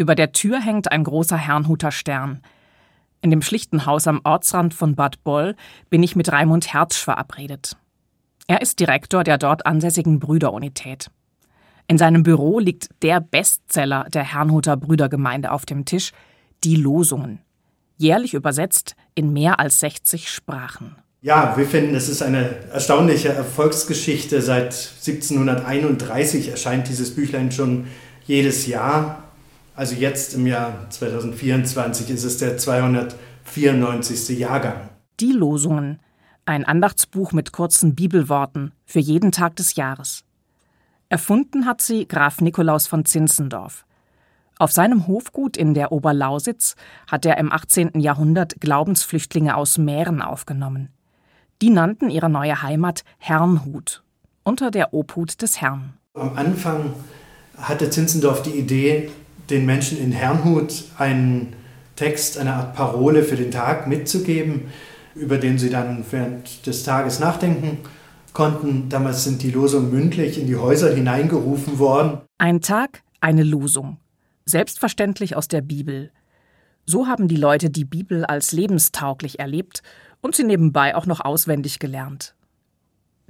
Über der Tür hängt ein großer Herrnhuter Stern. In dem schlichten Haus am Ortsrand von Bad Boll bin ich mit Raimund Hertsch verabredet. Er ist Direktor der dort ansässigen Brüderunität. In seinem Büro liegt der Bestseller der Herrnhuter Brüdergemeinde auf dem Tisch, die Losungen. Jährlich übersetzt in mehr als 60 Sprachen. Ja, wir finden, es ist eine erstaunliche Erfolgsgeschichte. Seit 1731 erscheint dieses Büchlein schon jedes Jahr. Also jetzt im Jahr 2024 ist es der 294. Jahrgang. Die Losungen. Ein Andachtsbuch mit kurzen Bibelworten für jeden Tag des Jahres. Erfunden hat sie Graf Nikolaus von Zinzendorf. Auf seinem Hofgut in der Oberlausitz hat er im 18. Jahrhundert Glaubensflüchtlinge aus Mähren aufgenommen. Die nannten ihre neue Heimat Herrnhut, unter der Obhut des Herrn. Am Anfang hatte Zinzendorf die Idee, den Menschen in Herrnhut einen Text, eine Art Parole für den Tag mitzugeben, über den sie dann während des Tages nachdenken konnten. Damals sind die Losungen mündlich in die Häuser hineingerufen worden. Ein Tag, eine Losung. Selbstverständlich aus der Bibel. So haben die Leute die Bibel als lebenstauglich erlebt und sie nebenbei auch noch auswendig gelernt.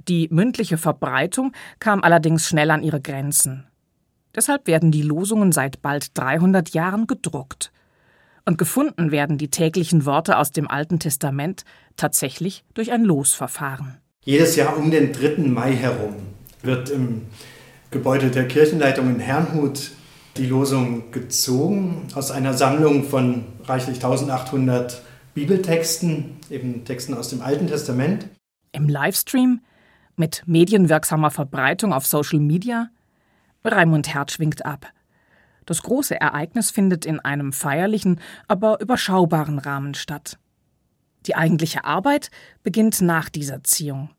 Die mündliche Verbreitung kam allerdings schnell an ihre Grenzen. Deshalb werden die Losungen seit bald 300 Jahren gedruckt. Und gefunden werden die täglichen Worte aus dem Alten Testament tatsächlich durch ein Losverfahren. Jedes Jahr um den 3. Mai herum wird im Gebäude der Kirchenleitung in Herrnhut die Losung gezogen aus einer Sammlung von reichlich 1800 Bibeltexten, eben Texten aus dem Alten Testament. Im Livestream mit medienwirksamer Verbreitung auf Social Media. Raimund Herz schwingt ab. Das große Ereignis findet in einem feierlichen, aber überschaubaren Rahmen statt. Die eigentliche Arbeit beginnt nach dieser Ziehung.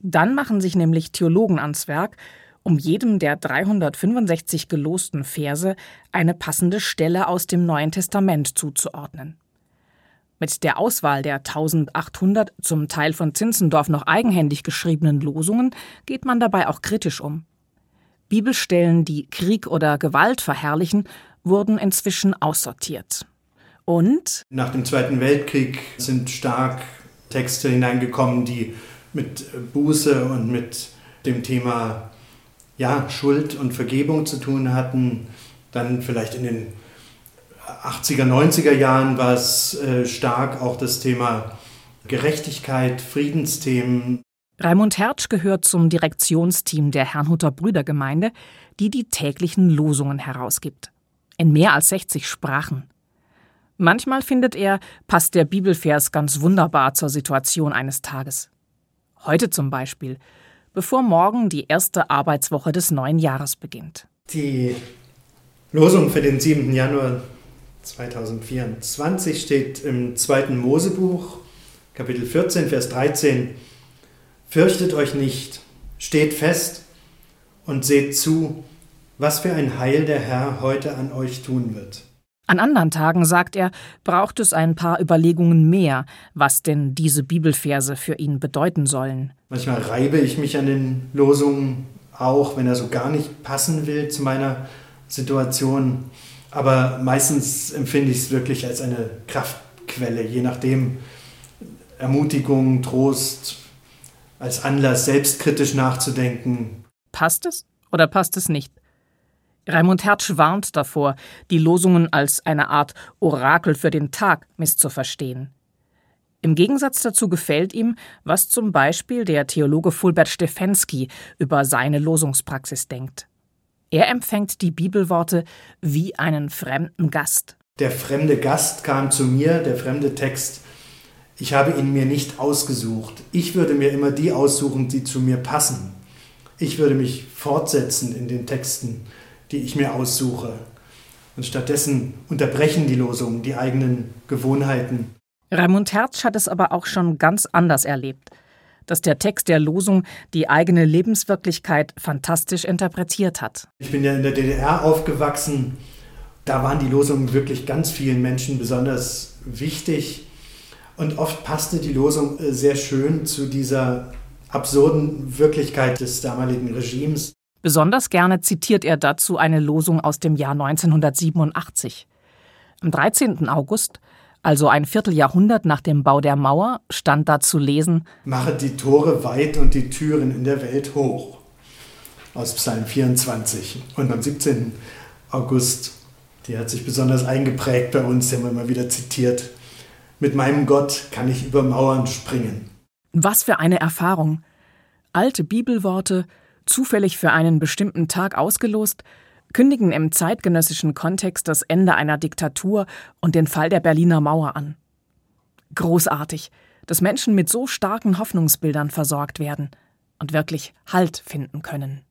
Dann machen sich nämlich Theologen ans Werk, um jedem der 365 gelosten Verse eine passende Stelle aus dem Neuen Testament zuzuordnen. Mit der Auswahl der 1800 zum Teil von Zinzendorf noch eigenhändig geschriebenen Losungen geht man dabei auch kritisch um. Bibelstellen, die Krieg oder Gewalt verherrlichen, wurden inzwischen aussortiert. Und nach dem Zweiten Weltkrieg sind stark Texte hineingekommen, die mit Buße und mit dem Thema ja, Schuld und Vergebung zu tun hatten. Dann vielleicht in den 80er, 90er Jahren war es äh, stark auch das Thema Gerechtigkeit, Friedensthemen. Raimund Hertsch gehört zum Direktionsteam der Herrnhuter Brüdergemeinde, die die täglichen Losungen herausgibt. In mehr als 60 Sprachen. Manchmal findet er, passt der Bibelvers ganz wunderbar zur Situation eines Tages. Heute zum Beispiel, bevor morgen die erste Arbeitswoche des neuen Jahres beginnt. Die Losung für den 7. Januar 2024 steht im zweiten Mosebuch, Kapitel 14, Vers 13. Fürchtet euch nicht, steht fest und seht zu, was für ein Heil der Herr heute an euch tun wird. An anderen Tagen, sagt er, braucht es ein paar Überlegungen mehr, was denn diese Bibelverse für ihn bedeuten sollen. Manchmal reibe ich mich an den Losungen auch, wenn er so gar nicht passen will zu meiner Situation. Aber meistens empfinde ich es wirklich als eine Kraftquelle, je nachdem Ermutigung, Trost, als Anlass, selbstkritisch nachzudenken. Passt es oder passt es nicht? Raimund Hertsch warnt davor, die Losungen als eine Art Orakel für den Tag misszuverstehen. Im Gegensatz dazu gefällt ihm, was zum Beispiel der Theologe Fulbert Stefensky über seine Losungspraxis denkt. Er empfängt die Bibelworte wie einen fremden Gast. Der fremde Gast kam zu mir, der fremde Text. Ich habe ihn mir nicht ausgesucht. Ich würde mir immer die aussuchen, die zu mir passen. Ich würde mich fortsetzen in den Texten, die ich mir aussuche. Und stattdessen unterbrechen die Losungen die eigenen Gewohnheiten. Raimund Hertz hat es aber auch schon ganz anders erlebt dass der Text der Losung die eigene Lebenswirklichkeit fantastisch interpretiert hat. Ich bin ja in der DDR aufgewachsen. Da waren die Losungen wirklich ganz vielen Menschen besonders wichtig. Und oft passte die Losung äh, sehr schön zu dieser absurden Wirklichkeit des damaligen Regimes. Besonders gerne zitiert er dazu eine Losung aus dem Jahr 1987. Am 13. August, also ein Vierteljahrhundert nach dem Bau der Mauer, stand da zu lesen: Mache die Tore weit und die Türen in der Welt hoch. Aus Psalm 24. Und am 17. August, die hat sich besonders eingeprägt bei uns, den haben wir immer wieder zitiert. Mit meinem Gott kann ich über Mauern springen. Was für eine Erfahrung. Alte Bibelworte, zufällig für einen bestimmten Tag ausgelost, kündigen im zeitgenössischen Kontext das Ende einer Diktatur und den Fall der Berliner Mauer an. Großartig, dass Menschen mit so starken Hoffnungsbildern versorgt werden und wirklich Halt finden können.